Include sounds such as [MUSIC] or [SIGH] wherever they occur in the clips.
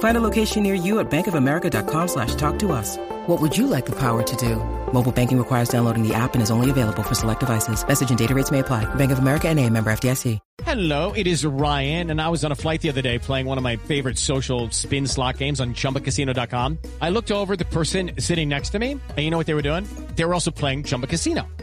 Find a location near you at bankofamerica.com slash talk to us. What would you like the power to do? Mobile banking requires downloading the app and is only available for select devices. Message and data rates may apply. Bank of America and a member FDIC. Hello, it is Ryan, and I was on a flight the other day playing one of my favorite social spin slot games on ChumbaCasino.com. I looked over at the person sitting next to me, and you know what they were doing? They were also playing Chumba Casino.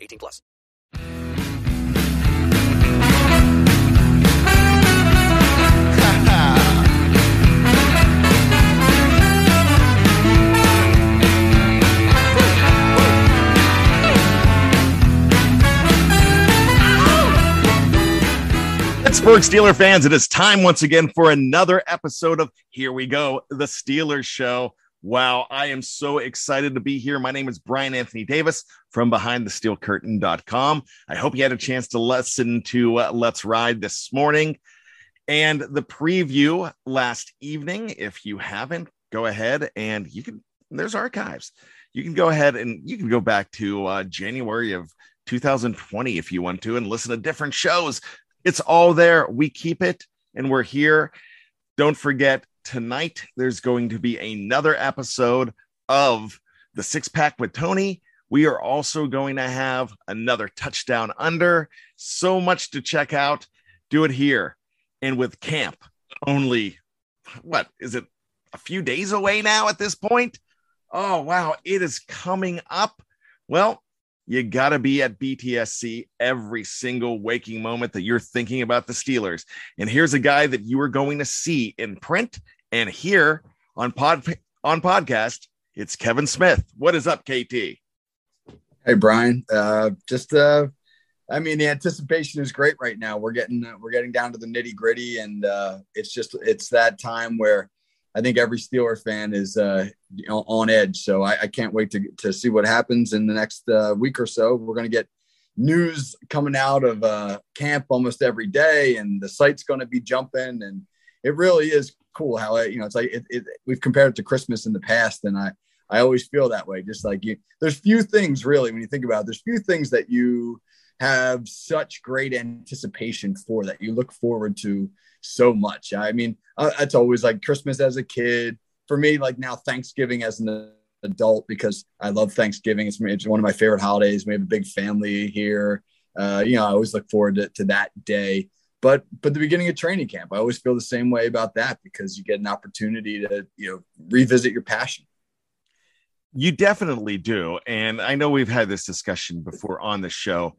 18 plus. Pittsburgh Steeler fans, it is time once again for another episode of Here We Go, the Steelers Show. Wow, I am so excited to be here. My name is Brian Anthony Davis from BehindTheSteelCurtain.com. I hope you had a chance to listen to uh, Let's Ride this morning and the preview last evening. If you haven't, go ahead and you can, there's archives. You can go ahead and you can go back to uh, January of 2020 if you want to and listen to different shows. It's all there. We keep it and we're here. Don't forget, tonight there's going to be another episode of the Six Pack with Tony. We are also going to have another touchdown under. So much to check out. Do it here. And with camp only, what is it, a few days away now at this point? Oh, wow. It is coming up. Well, you got to be at BTSC every single waking moment that you're thinking about the Steelers. And here's a guy that you are going to see in print and here on pod on podcast. It's Kevin Smith. What is up, KT? Hey Brian, uh, just uh, I mean the anticipation is great right now. We're getting uh, we're getting down to the nitty gritty, and uh, it's just it's that time where I think every Steeler fan is uh, on edge. So I, I, can't wait to, to see what happens in the next uh, week or so. We're going to get news coming out of uh, camp almost every day, and the site's going to be jumping. And it really is cool how it, you know it's like it, it, we've compared it to Christmas in the past, and I I always feel that way. Just like you, there's few things really when you think about it, there's few things that you have such great anticipation for that you look forward to so much. I mean, it's always like Christmas as a kid. For me, like now Thanksgiving as an adult because I love Thanksgiving. It's, it's one of my favorite holidays. We have a big family here. Uh, you know, I always look forward to, to that day. But but the beginning of training camp, I always feel the same way about that because you get an opportunity to you know revisit your passion. You definitely do, and I know we've had this discussion before on the show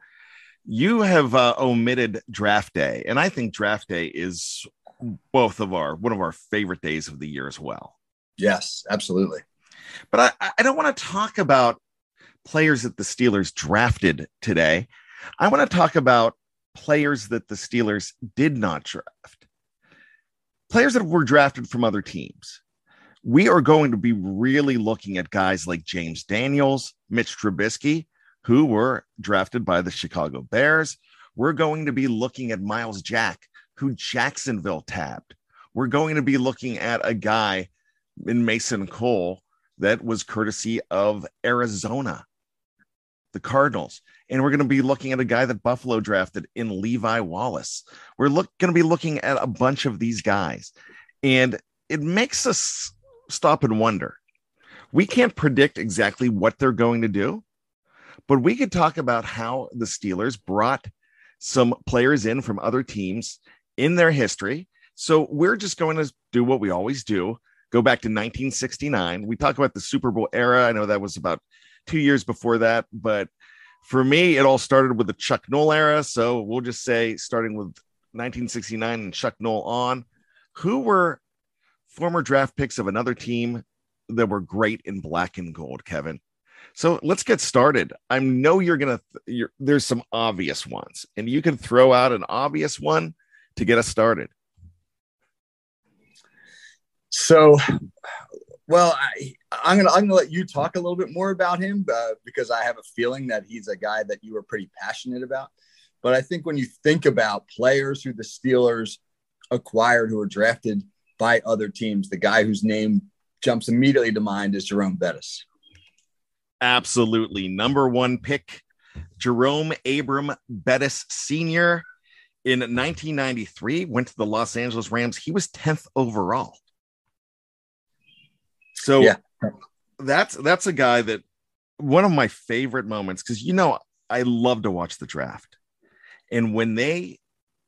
you have uh, omitted draft day, and I think draft day is both of our one of our favorite days of the year as well. Yes, absolutely. But I, I don't want to talk about players that the Steelers drafted today. I want to talk about players that the Steelers did not draft, players that were drafted from other teams. We are going to be really looking at guys like James Daniels, Mitch Trubisky, who were drafted by the Chicago Bears. We're going to be looking at Myles Jack, who Jacksonville tabbed. We're going to be looking at a guy in Mason Cole that was courtesy of Arizona, the Cardinals. And we're going to be looking at a guy that Buffalo drafted in Levi Wallace. We're look, going to be looking at a bunch of these guys. And it makes us stop and wonder. We can't predict exactly what they're going to do, but we could talk about how the Steelers brought some players in from other teams in their history. So we're just going to do what we always do go back to 1969. We talk about the Super Bowl era. I know that was about two years before that, but for me, it all started with the Chuck Noll era. So we'll just say starting with 1969 and Chuck Noll on, who were former draft picks of another team that were great in black and gold, Kevin. So let's get started. I know you're gonna. You're, there's some obvious ones, and you can throw out an obvious one to get us started. So, well, I, I'm gonna I'm gonna let you talk a little bit more about him uh, because I have a feeling that he's a guy that you were pretty passionate about. But I think when you think about players who the Steelers acquired who were drafted by other teams, the guy whose name jumps immediately to mind is Jerome Bettis. Absolutely, number one pick, Jerome Abram Bettis Senior. In 1993, went to the Los Angeles Rams. He was 10th overall. So yeah. that's that's a guy that one of my favorite moments because you know I love to watch the draft, and when they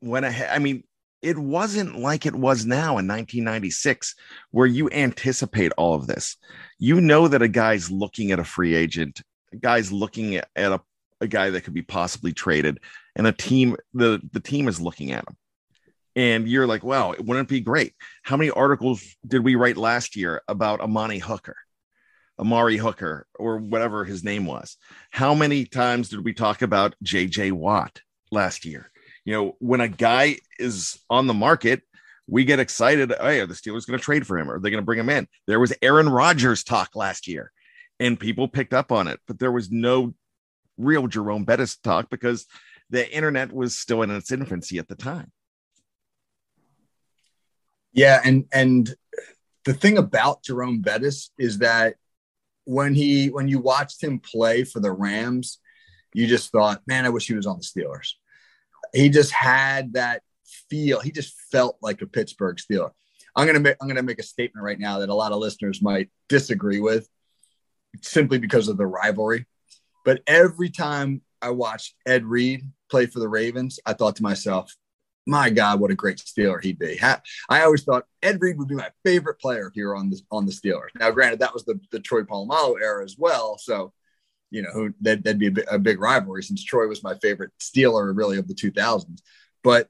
went ahead, I mean, it wasn't like it was now in 1996 where you anticipate all of this. You know that a guy's looking at a free agent, a guy's looking at, a, a guy that could be possibly traded, and a team the the team is looking at him and you're like, wow, wouldn't it be great? How many articles did we write last year about Amani Hooker, Amari Hooker, or whatever his name was? How many times did we talk about JJ Watt last year? You know, when a guy is on the market, we get excited. Hey, are the Steelers going to trade for him? Are they going to bring him in? There was Aaron Rodgers talk last year, and people picked up on it, but there was no real Jerome Bettis talk because the internet was still in its infancy at the time. Yeah, and and the thing about Jerome Bettis is that when he when you watched him play for the Rams, you just thought, man, I wish he was on the Steelers. He just had that feel. He just felt like a Pittsburgh Steeler. I'm gonna make I'm gonna make a statement right now that a lot of listeners might disagree with, simply because of the rivalry. But every time I watched Ed Reed play for the Ravens, I thought to myself, my God, what a great Steeler he'd be. I always thought Ed Reed would be my favorite player here on the on the Steelers. Now, granted, that was the, the Troy Polamalu era as well, so you know that, that'd be a, big, a big rivalry since Troy was my favorite Steeler really of the 2000s. But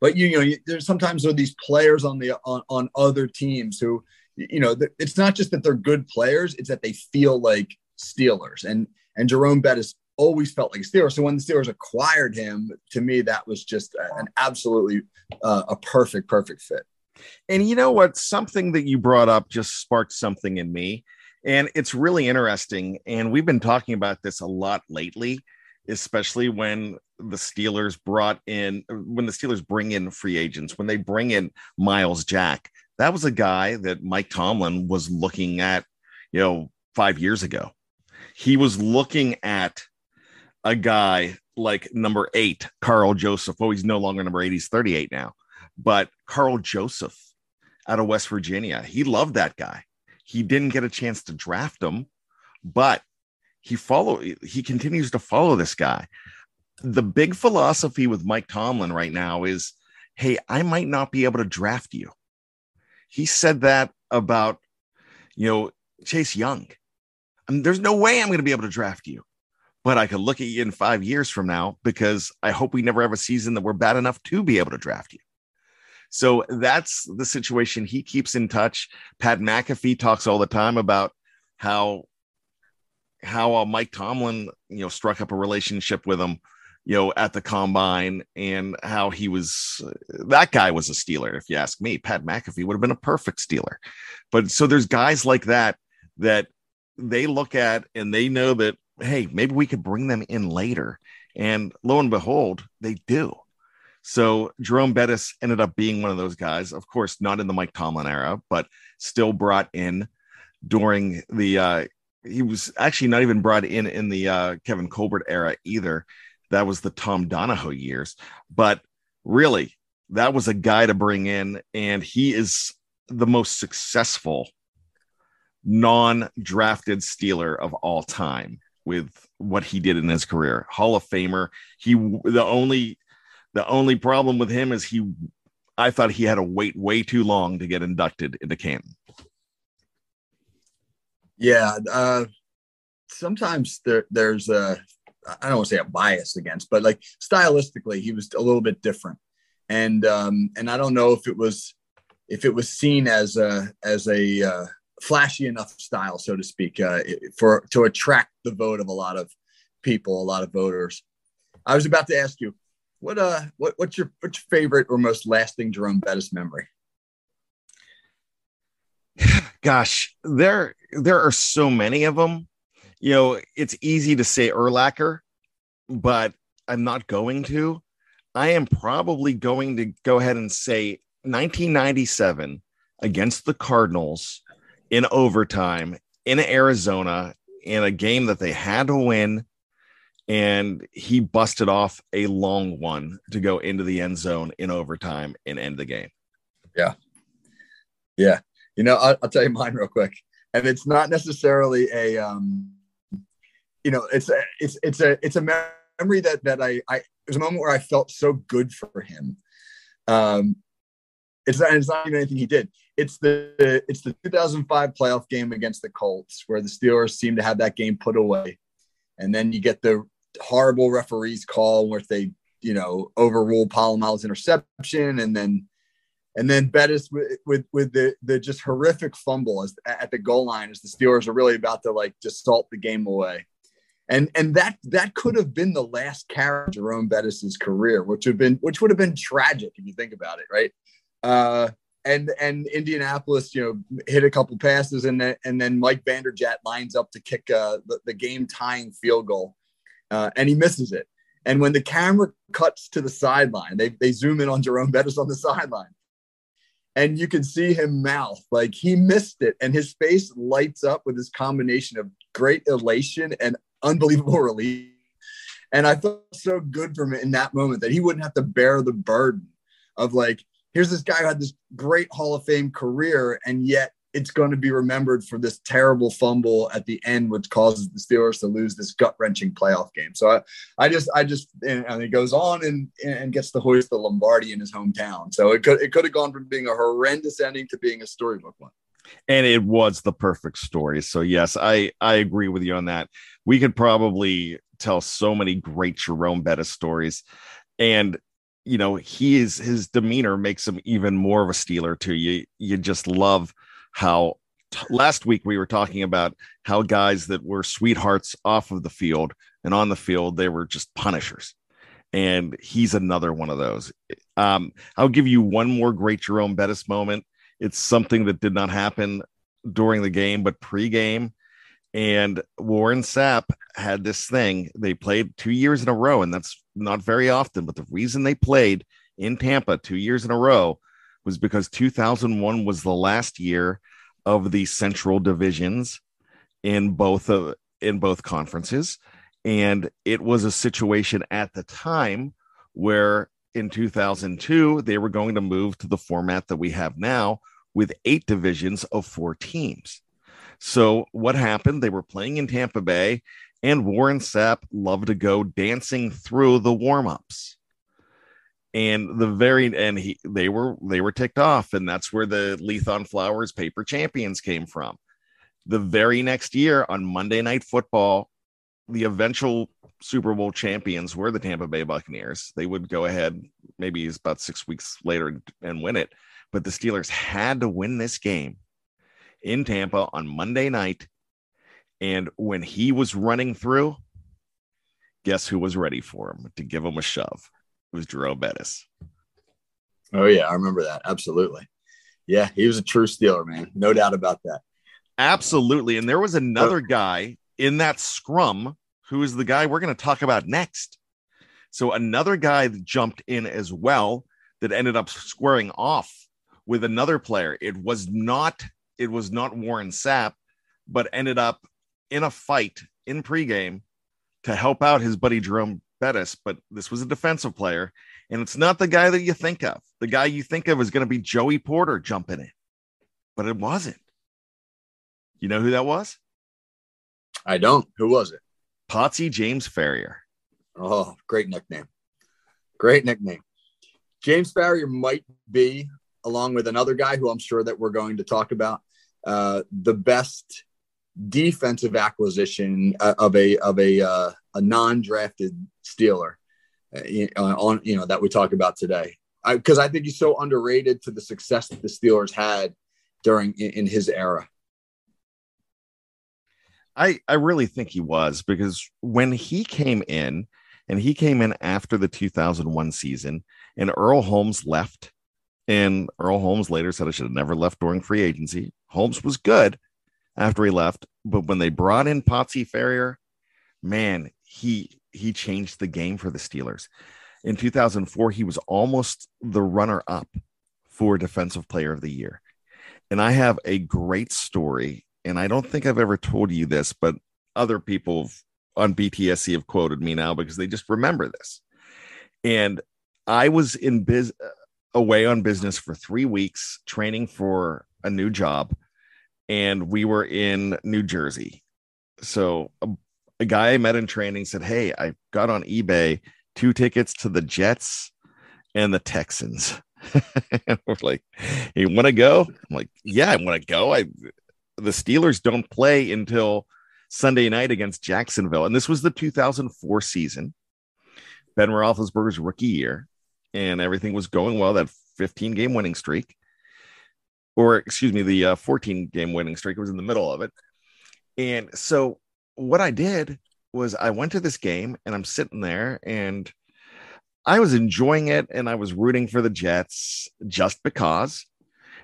but you, you know, you, there's sometimes there are these players on the on, on other teams who you know it's not just that they're good players; it's that they feel like Steelers. And and Jerome Bettis always felt like a Steeler. So when the Steelers acquired him, to me, that was just an absolutely uh, a perfect, perfect fit. And you know what? Something that you brought up just sparked something in me. And it's really interesting. And we've been talking about this a lot lately, especially when the Steelers brought in, when the Steelers bring in free agents, when they bring in Myles Jack. That was a guy that Mike Tomlin was looking at, you know, five years ago. He was looking at a guy like number eight, Karl Joseph. Oh, he's no longer number eight, he's 38 now. But Karl Joseph out of West Virginia, he loved that guy. He didn't get a chance to draft him, but he follow he continues to follow this guy. The big philosophy with Mike Tomlin right now is, hey, I might not be able to draft you. He said that about, you know, Chase Young. I mean, there's no way I'm going to be able to draft you but I could look at you in five years from now because I hope we never have a season that we're bad enough to be able to draft you. So that's the situation. He keeps in touch. Pat McAfee talks all the time about how how uh, Mike Tomlin, you know, struck up a relationship with him, you know, at the combine, and how he was that guy was a Steeler. If you ask me, Pat McAfee would have been a perfect Steeler. But so there's guys like that that they look at and they know that hey, maybe we could bring them in later. And lo and behold, they do. So Jerome Bettis ended up being one of those guys, of course, not in the Mike Tomlin era, but still brought in during the uh he was actually not even brought in in the uh Kevin Colbert era either. That was the Tom Donahoe years. But really, that was a guy to bring in, and he is the most successful non-drafted Steeler of all time with what he did in his career. Hall of Famer. He the only the only problem with him is he I thought he had to wait way too long to get inducted into Canton. Yeah, uh, sometimes there there's a I don't want to say a bias against, but like stylistically, he was a little bit different, and um, and I don't know if it was if it was seen as a as a uh, flashy enough style, so to speak, uh, for to attract the vote of a lot of people, a lot of voters. I was about to ask you, what uh, what what's your what's your favorite or most lasting Jerome Bettis memory? [SIGHS] Gosh, there there are so many of them. You know, it's easy to say Urlacher, but I'm not going to. I am probably going to go ahead and say 1997 against the Cardinals in overtime in Arizona in a game that they had to win. And he busted off a long one to go into the end zone in overtime and end the game. Yeah. Yeah. You know, I'll, I'll tell you mine real quick. And it's not necessarily a, um, you know, it's a, it's, it's a, it's a memory that, that I, I, it was a moment where I felt so good for him. Um, it's not, it's not even anything he did. It's the it's the 2005 playoff game against the Colts where the Steelers seem to have that game put away, and then you get the horrible referees call where they you know overrule Polamalu's interception, and then and then Bettis with, with with the the just horrific fumble as, at the goal line as the Steelers are really about to like just salt the game away. And and that that could have been the last carry of Jerome Bettis's career, which would have been which would have been tragic if you think about it, right? Uh, and and Indianapolis, you know, hit a couple passes, and then and then Mike Vanderjagt lines up to kick uh, the, the game tying field goal, uh, and he misses it. And when the camera cuts to the sideline, they they zoom in on Jerome Bettis on the sideline, and you can see him mouth like he missed it, and his face lights up with this combination of great elation and unbelievable [LAUGHS] relief. And I felt so good for him in that moment that he wouldn't have to bear the burden of like here's this guy who had this great Hall of Fame career, and yet it's going to be remembered for this terrible fumble at the end, which causes the Steelers to lose this gut wrenching playoff game. So I, I just, I just, and he goes on and and gets to hoist the Lombardi in his hometown. So it could it could have gone from being a horrendous ending to being a storybook one. And it was the perfect story. So yes, I I agree with you on that. We could probably tell so many great Jerome Bettis stories. And you know he is his demeanor makes him even more of a steeler to you you just love how t- last week we were talking about how guys that were sweethearts off of the field and on the field they were just punishers and he's another one of those um, i'll give you one more great jerome bettis moment it's something that did not happen during the game but pre-game and Warren Sapp had this thing. They played two years in a row, and that's not very often. But the reason they played in Tampa two years in a row was because 2001 was the last year of the Central divisions in both of in both conferences, and it was a situation at the time where in 2002 they were going to move to the format that we have now with eight divisions of four teams. So what happened? They were playing in Tampa Bay, and Warren Sapp loved to go dancing through the warm-ups. And the very and he they were they were ticked off, and that's where the Lethon Flowers paper champions came from. The very next year on Monday Night Football, the eventual Super Bowl champions were the Tampa Bay Buccaneers. They would go ahead, maybe about six weeks later, and win it. But the Steelers had to win this game in Tampa on Monday night. And when he was running through, guess who was ready for him to give him a shove? Was Jerome Bettis. Oh, yeah. I remember that. Absolutely. Yeah. He was a true Steeler, man. No doubt about that. Absolutely. And there was another uh, guy in that scrum who is the guy we're going to talk about next. So another guy that jumped in as well that ended up squaring off with another player. It was not it was not Warren Sapp, but ended up in a fight in pregame to help out his buddy Jerome Bettis. But this was a defensive player, and it's not the guy that you think of. The guy you think of is going to be Joey Porter jumping in, but it wasn't. You know who that was? I don't. Who was it? Potsy James Farrior. Oh, great nickname. Great nickname. James Farrior might be, along with another guy who I'm sure that we're going to talk about, uh, the best defensive acquisition uh, of a of a uh, a non-drafted Steeler uh, on you know that we talk about today. Because I, I, think he's so underrated to the success that the Steelers had during in, in his era. I I really think he was because when he came in, and he came in after the 2001 season, and Earl Holmes left. And Earl Holmes later said I should have never left during free agency. Holmes was good after he left, but when they brought in Potsy Farrior, man, he he changed the game for the Steelers. In 2004, he was almost the runner up for Defensive Player of the Year. And I have a great story, and I don't think I've ever told you this, but other people on BTSC have quoted me now because they just remember this. And I was in biz uh, away on business for three weeks training for a new job, and we were in New Jersey. So a, a guy I met in training said, Hey, I got on eBay two tickets to the Jets and the Texans. [LAUGHS] And we're like, you want to go? I'm like, yeah, I want to go. I the Steelers don't play until Sunday night against Jacksonville, and this was the 2004 season. Ben Roethlisberger's rookie year, and everything was going well. That 15 game winning streak, or excuse me, the uh, 14 game winning streak was in the middle of it. And so what I did was I went to this game and I'm sitting there and I was enjoying it and I was rooting for the Jets just because.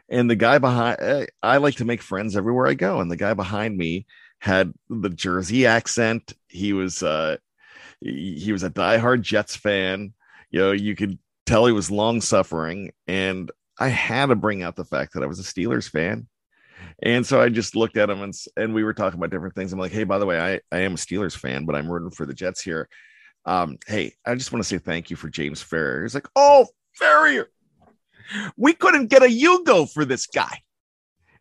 And the guy behind, eh, I like to make friends everywhere I go. And the guy behind me had the Jersey accent. He was, uh, he was a diehard Jets fan. You know, you could tell he was long suffering. And I had to bring out the fact that I was a Steelers fan. And so I just looked at him and, and we were talking about different things. I'm like, hey, by the way, I, I am a Steelers fan, but I'm rooting for the Jets here. Um, hey, I just want to say thank you for James Farrior. He's like, oh, Farrior, we couldn't get a Yugo for this guy.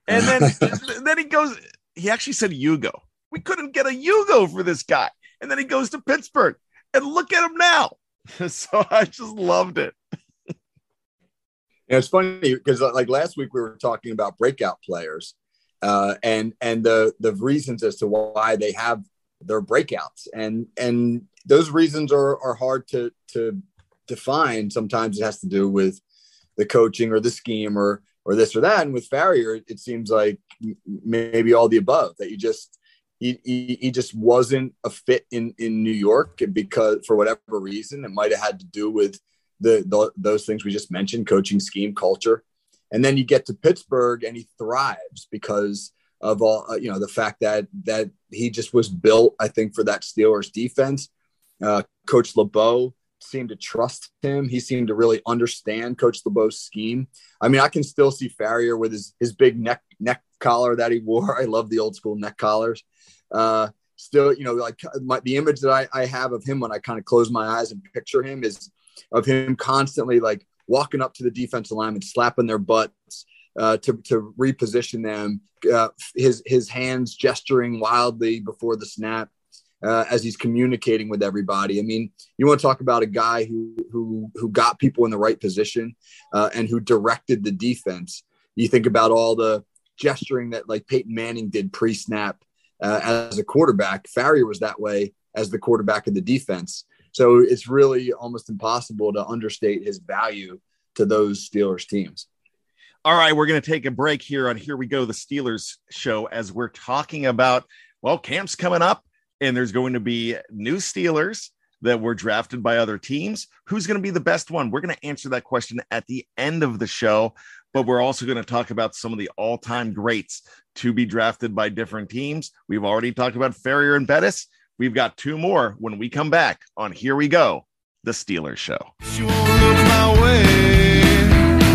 And then, [LAUGHS] then he goes, he actually said Yugo. We couldn't get a Yugo for this guy. And then he goes to Pittsburgh and look at him now. [LAUGHS] so I just loved it. Yeah, it's funny because uh, like last week we were talking about breakout players, uh, and and the the reasons as to why they have their breakouts, and and those reasons are are hard to to define. Sometimes it has to do with the coaching or the scheme or or this or that. And with Farrior, it, it seems like maybe all the above. That you just he, he, he just wasn't a fit in in New York because for whatever reason it might have had to do with the, the those things we just mentioned coaching scheme culture. And then you get to Pittsburgh and he thrives because of all uh, you know the fact that that he just was built I think for that Steelers defense. Uh, coach LeBeau seemed to trust him. He seemed to really understand coach LeBeau's scheme. I mean I can still see Farrior with his his big neck neck collar that he wore. [LAUGHS] I love the old school neck collars. Uh, still, you know, like my, the image that I, I have of him when I kind of close my eyes and picture him is of him constantly like walking up to the defensive lineman, slapping their butts uh, to, to reposition them, uh, his, his hands gesturing wildly before the snap. Uh, as he's communicating with everybody. I mean, you want to talk about a guy who who who got people in the right position uh, and who directed the defense. You think about all the gesturing that like Peyton Manning did pre-snap uh, as a quarterback. Farrior was that way as the quarterback of the defense. So it's really almost impossible to understate his value to those Steelers teams. All right, we're going to take a break here on Here We Go, the Steelers show, as we're talking about, well, camp's coming up and there's going to be new Steelers that were drafted by other teams. Who's going to be the best one? We're going to answer that question at the end of the show, but we're also going to talk about some of the all time greats to be drafted by different teams. We've already talked about Farrior and Bettis. We've got two more when we come back on Here We Go, the Steelers Show. She won't look my way.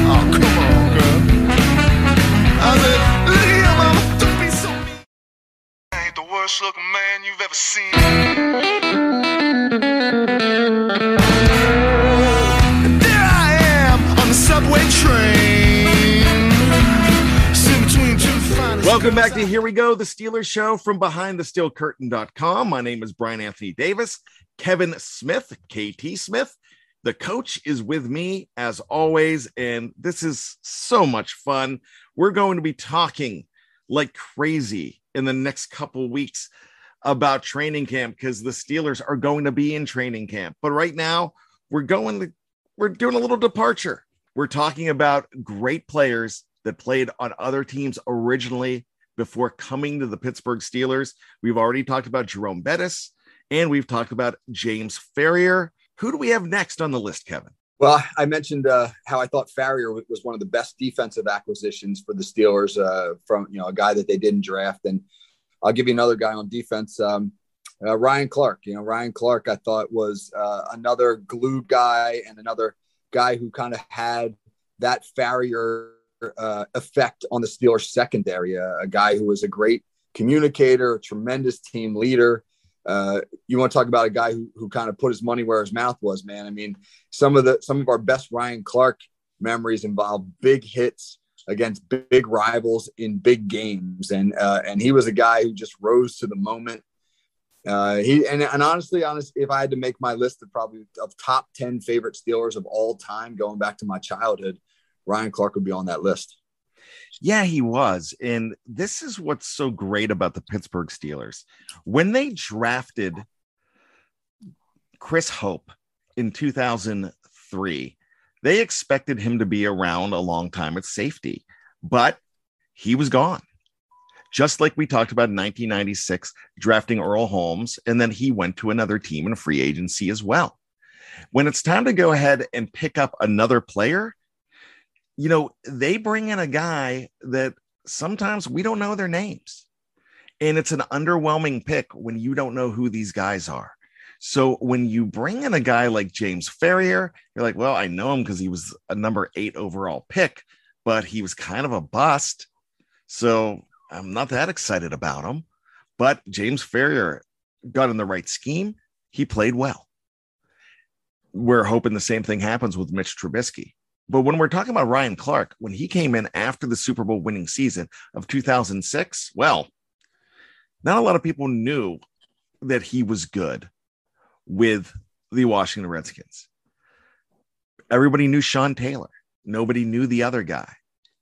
Oh, come on, girl. I said, look here, mama, don't be so mean. I ain't the worst looking man you've ever seen. Welcome back to Here We Go, the Steelers Show from behind the steel curtain.com. My name is Brian Anthony Davis. Kevin Smith, KT Smith, the coach is with me as always, and this is so much fun. We're going to be talking like crazy in the next couple weeks about training camp because the Steelers are going to be in training camp. But right now, we're going to we're doing a little departure. We're talking about great players that played on other teams originally before coming to the Pittsburgh Steelers. We've already talked about Jerome Bettis and we've talked about James Farrior. Who do we have next on the list, Kevin? Well, I mentioned uh, how I thought Farrior was one of the best defensive acquisitions for the Steelers uh, from you know a guy that they didn't draft, and I'll give you another guy on defense, um, uh, Ryan Clark. You know, Ryan Clark, I thought was uh, another glue guy and another guy who kind of had that Farrior uh, effect on the Steelers secondary. Uh, a guy who was a great communicator, a tremendous team leader. Uh, you want to talk about a guy who, who kind of put his money where his mouth was, man. I mean, some of the some of our best Ryan Clark memories involve big hits against big, rivals in big games, and uh, and he was a guy who just rose to the moment. Uh, he and, and honestly, honest, if I had to make my list of probably of top ten favorite Steelers of all time, going back to my childhood, Ryan Clark would be on that list. Yeah, he was. And this is what's so great about the Pittsburgh Steelers. When they drafted Chris Hope in 2003, they expected him to be around a long time at safety, but he was gone. Just like we talked about in 1996, drafting Earl Holmes, and then he went to another team in free agency as well. When it's time to go ahead and pick up another player, you know, they bring in a guy that sometimes we don't know their names. And it's an underwhelming pick when you don't know who these guys are. So when you bring in a guy like James Farrior, you're like, well, I know him because he was a number eight overall pick, but he was kind of a bust. So I'm not that excited about him. But James Farrior got in the right scheme. He played well. We're hoping the same thing happens with Mitch Trubisky. But when we're talking about Ryan Clark, when he came in after the Super Bowl winning season of 2006, well, not a lot of people knew that he was good with the Washington Redskins. Everybody knew Sean Taylor. Nobody knew the other guy.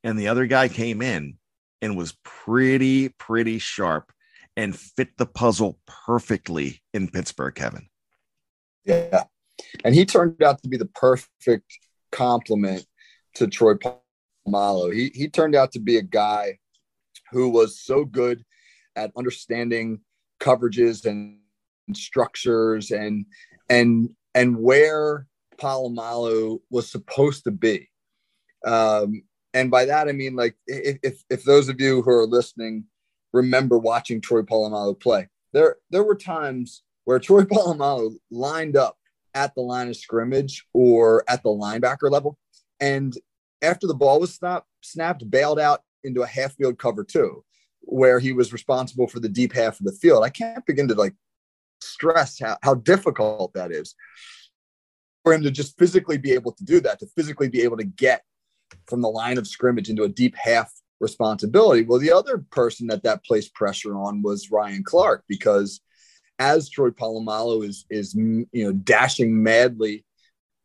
And the other guy came in and was pretty, pretty sharp and fit the puzzle perfectly in Pittsburgh, Kevin. Yeah. And he turned out to be the perfect complement to Troy Polamalu. He he turned out to be a guy who was so good at understanding coverages and structures and and and where Polamalu was supposed to be. Um, and by that I mean like if, if those of you who are listening remember watching Troy Polamalu play, there there were times where Troy Polamalu lined up at the line of scrimmage or at the linebacker level. And after the ball was snapped, snapped, bailed out into a half field cover two, where he was responsible for the deep half of the field. I can't begin to like stress how, how difficult that is for him to just physically be able to do that, to physically be able to get from the line of scrimmage into a deep half responsibility. Well, the other person that that placed pressure on was Ryan Clark because as Troy Polamalu is is you know dashing madly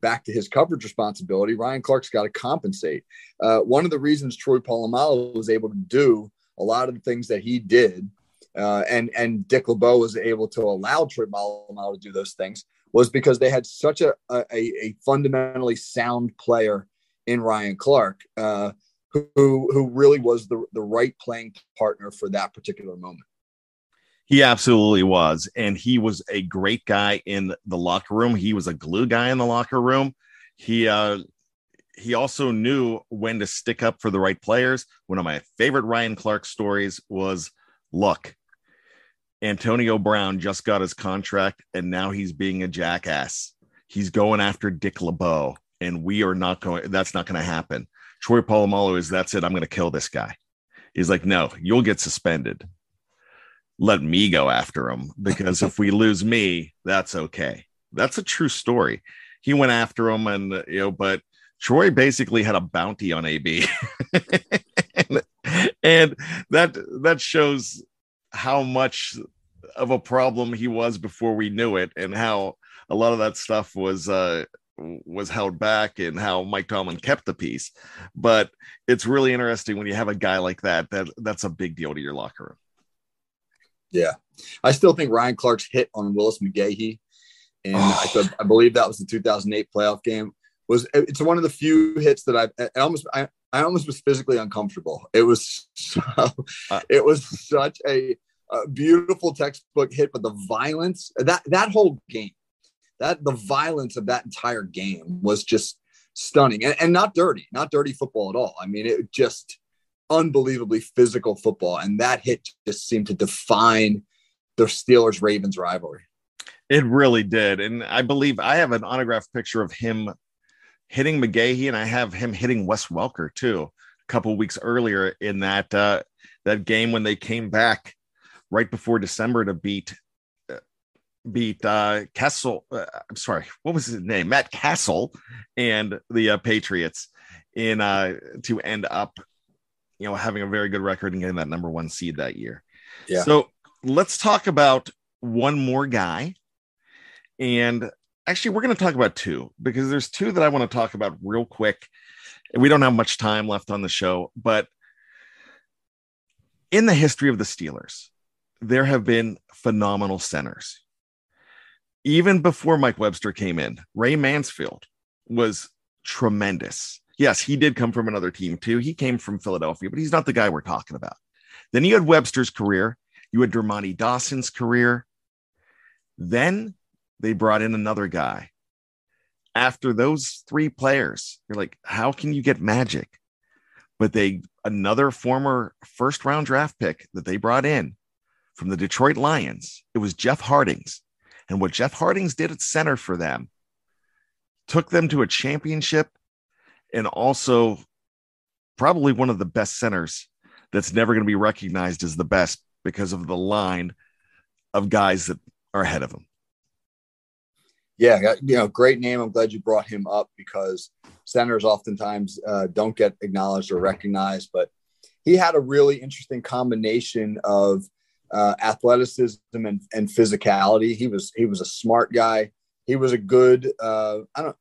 back to his coverage responsibility, Ryan Clark's got to compensate. Uh, one of the reasons Troy Polamalu was able to do a lot of the things that he did, uh, and and Dick LeBeau was able to allow Troy Polamalu to do those things, was because they had such a a, a fundamentally sound player in Ryan Clark, uh, who who really was the the right playing partner for that particular moment. He absolutely was. And he was a great guy in the locker room. He was a glue guy in the locker room. He uh he also knew when to stick up for the right players. One of my favorite Ryan Clark stories was look, Antonio Brown just got his contract and now he's being a jackass. He's going after Dick LeBeau, and we are not going, that's not going to happen. Troy Polamalu is that's it. I'm going to kill this guy. He's like, no, you'll get suspended. Let me go after him because if we lose me, that's okay. That's a true story. He went after him, and you know, but Troy basically had a bounty on AB, and, [LAUGHS] and that that shows how much of a problem he was before we knew it, and how a lot of that stuff was uh, was held back and how Mike Tomlin kept the peace. But it's really interesting when you have a guy like that, that that's a big deal to your locker room. Yeah. I still think Ryan Clark's hit on Willis McGahee. And oh. I, thought, I believe that was the 2008 playoff game. Was it's one of the few hits that I've I almost I, I almost was physically uncomfortable. It was so, uh, it was such a, a beautiful textbook hit, but the violence that that whole game that the violence of that entire game was just stunning and, and not dirty, not dirty football at all. I mean, it just unbelievably physical football. And that hit just seemed to define the Steelers Ravens rivalry. It really did. And I believe I have an autographed picture of him hitting McGahee, and I have him hitting Wes Welker too, a couple weeks earlier in that uh, that game when they came back right before December to beat beat uh, Kessel. Uh, I'm sorry, what was his name? Matt Cassel and the uh, Patriots in uh, to end up, you know, having a very good record and getting that number one seed that year. Yeah. So let's talk about one more guy, and actually, we're going to talk about two because there's two that I want to talk about real quick. We don't have much time left on the show, but in the history of the Steelers, there have been phenomenal centers even before Mike Webster came in, Ray Mansfield was tremendous. Yes, he did come from another team too. He came from Philadelphia, but he's not the guy we're talking about. Then you had Webster's career, you had Dermontti Dawson's career. Then they brought in another guy. After those three players, you're like, how can you get magic? But they, another former first round draft pick that they brought in from the Detroit Lions, it was Jeff Hartings. and what Jeff Hartings did at center for them took them to a championship and also probably one of the best centers that's never going to be recognized as the best because of the line of guys that are ahead of him. Yeah, you know, great name. I'm glad you brought him up because centers oftentimes uh, don't get acknowledged or recognized, but he had a really interesting combination of uh, athleticism and, and physicality. He was he was a smart guy. He was a good uh, I don't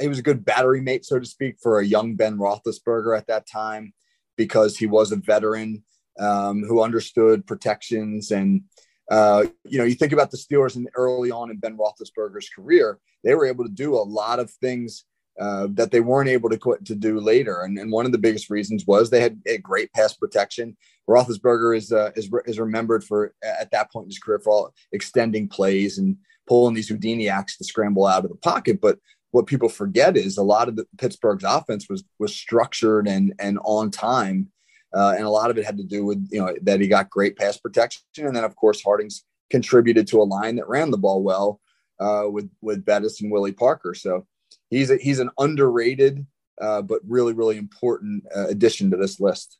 he was a good battery mate, so to speak, for a young Ben Roethlisberger at that time because he was a veteran um, who understood protections and uh, you know you think about the Steelers and early on in Ben Roethlisberger's career, they were able to do a lot of things uh, that they weren't able to to do later. And, and one of the biggest reasons was they had a great pass protection. Roethlisberger is uh, is is remembered for at that point in his career for all extending plays and pulling these Houdini acts to scramble out of the pocket. But what people forget is a lot of the Pittsburgh's offense was was structured and and on time. Uh, and a lot of it had to do with you know that he got great pass protection, and then of course Hartings contributed to a line that ran the ball well uh, with with Bettis and Willie Parker. So he's a, he's an underrated uh, but really really important uh, addition to this list.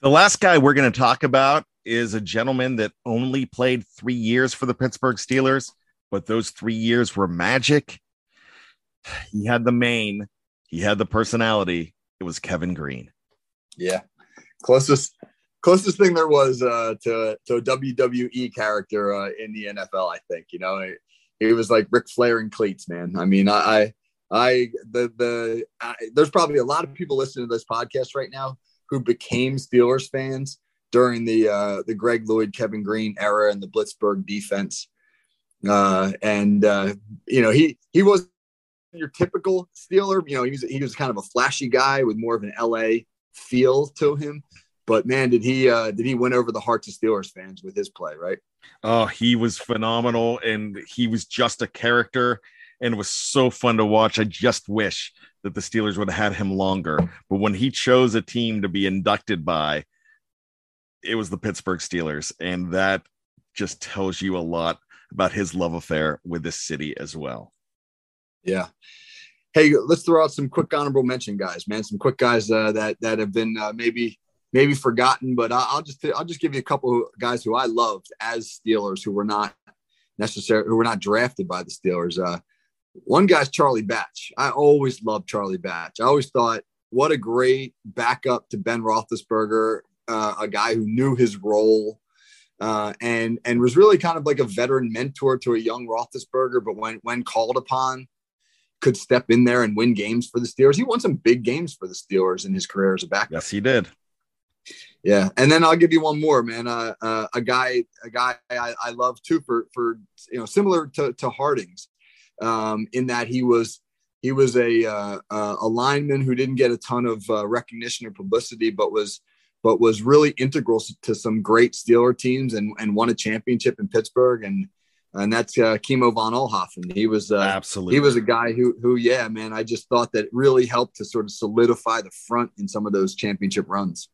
The last guy we're going to talk about is a gentleman that only played three years for the Pittsburgh Steelers, but those three years were magic. He had the main, he had the personality. It was Kevin Greene. Yeah, closest closest thing there was uh, to to a WWE character uh, in the NFL. I think you know it, he was like Ric Flair and cleats, man. I mean, I I the the I, there's probably a lot of people listening to this podcast right now who became Steelers fans during the uh, the Greg Lloyd, Kevin Greene era and the Blitzburgh defense. Uh, and uh, you know he he was your typical Steeler. You know he was he was kind of a flashy guy with more of an LA feel to him. But man, did he uh, did he win over the hearts of Steelers fans with his play? Right? Oh, he was phenomenal, and he was just a character and was so fun to watch. I just wish that the Steelers would have had him longer. But when he chose a team to be inducted by, it was the Pittsburgh Steelers, and that just tells you a lot about his love affair with this city as well. Yeah. Hey, let's throw out some quick honorable mention guys, man. Some quick guys uh, that that have been uh, maybe maybe forgotten, but I'll just I'll just give you a couple of guys who I loved as Steelers who were not necessarily who were not drafted by the Steelers. Uh, one guy's Charlie Batch. I always loved Charlie Batch. I always thought what a great backup to Ben Roethlisberger, uh, a guy who knew his role uh, and and was really kind of like a veteran mentor to a young Roethlisberger. But when when called upon, could step in there and win games for the Steelers. He won some big games for the Steelers in his career as a backup. Yes, he did. Yeah, and then I'll give you one more, man. Uh, uh, a guy, a guy I, I, love too for for you know similar to to Hartings, um, in that he was he was a uh, a lineman who didn't get a ton of uh, recognition or publicity, but was but was really integral to some great Steeler teams and and won a championship in Pittsburgh and and that's uh, Kimo von Oelhoffen. He was uh, absolutely he was a guy who who yeah man I just thought that really helped to sort of solidify the front in some of those championship runs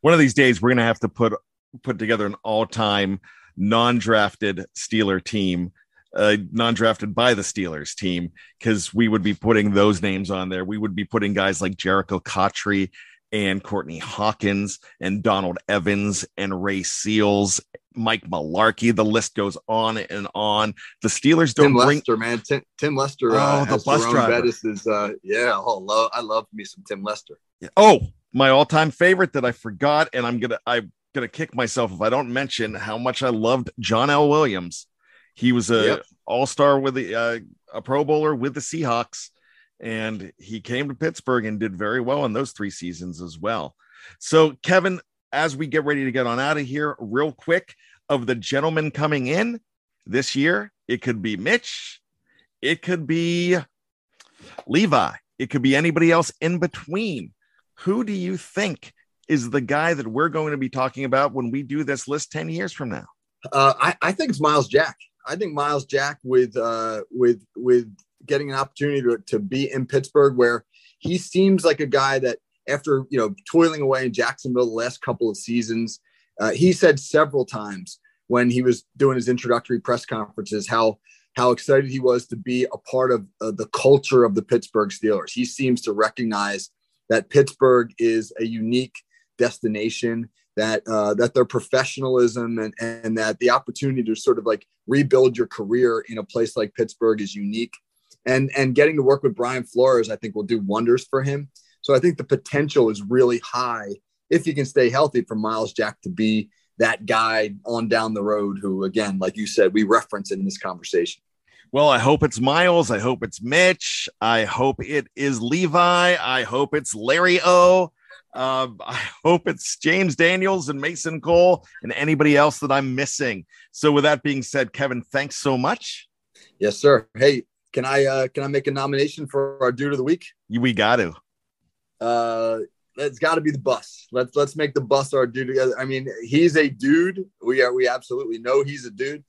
one of these days we're gonna have to put put together an all-time non-drafted Steeler team, uh, non-drafted by the Steelers team, because we would be putting those names on there. We would be putting guys like Jericho Cotchery and Courtney Hawkins and Donald Evans and Ray Seals, Mike Mularkey. The list goes on and on. The Steelers don't Tim bring Lester, man. Tim, Tim Lester. Oh, uh, the bus driver. Bettis is uh, yeah. Oh, love, I love me some Tim Lester. Oh, my all-time favorite that I forgot, and I'm gonna I'm gonna kick myself if I don't mention how much I loved John L. Williams. He was a Yep. all-star with the uh, a Pro Bowler with the Seahawks, and he came to Pittsburgh and did very well in those three seasons as well. So, Kevin, as we get ready to get on out of here, real quick, of the gentlemen coming in this year, it could be Mitch, it could be Levi, it could be anybody else in between. Who do you think is the guy that we're going to be talking about when we do this list 10 years from now? Uh, I, I think it's Myles Jack. I think Myles Jack with uh, with with getting an opportunity to, to be in Pittsburgh, where he seems like a guy that after you know toiling away in Jacksonville the last couple of seasons, uh, he said several times when he was doing his introductory press conferences how how excited he was to be a part of uh, the culture of the Pittsburgh Steelers. He seems to recognize that Pittsburgh is a unique destination that uh, that their professionalism and, and that the opportunity to sort of like rebuild your career in a place like Pittsburgh is unique. And and getting to work with Brian Flores, I think will do wonders for him. So I think the potential is really high if he can stay healthy for Myles Jack to be that guy on down the road who again, like you said, we reference in this conversation. Well, I hope it's Myles. I hope it's Mitch. I hope it is Levi. I hope it's Larry O. Um, I hope it's James Daniels and Mason Cole and anybody else that I'm missing. So, with that being said, Kevin, thanks so much. Yes, sir. Hey, can I uh, can I make a nomination for our dude of the week? We got to. Uh it's got to be the bus let's let's make the bus our dude together i mean he's a dude we are we absolutely know he's a dude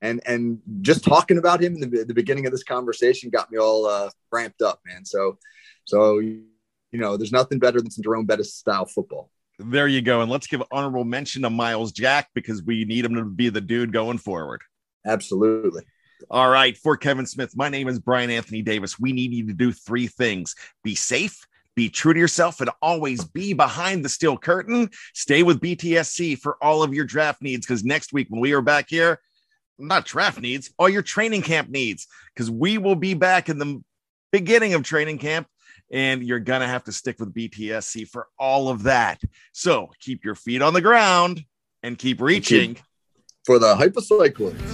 and and just talking about him in the, the beginning of this conversation got me all uh ramped up man so so you know there's nothing better than some jerome bettis style football There you go. And let's give honorable mention to Myles Jack because we need him to be the dude going forward. absolutely All right. For Kevin Smith, my name is Brian Anthony Davis. We need you to do three things be safe, be true to yourself, and always be behind the steel curtain. Stay with BTSC for all of your draft needs because next week, when we are back here, not draft needs, all your training camp needs, because we will be back in the beginning of training camp. And you're going to have to stick with BTSC for all of that. So keep your feet on the ground and keep reaching. for the hypercyclists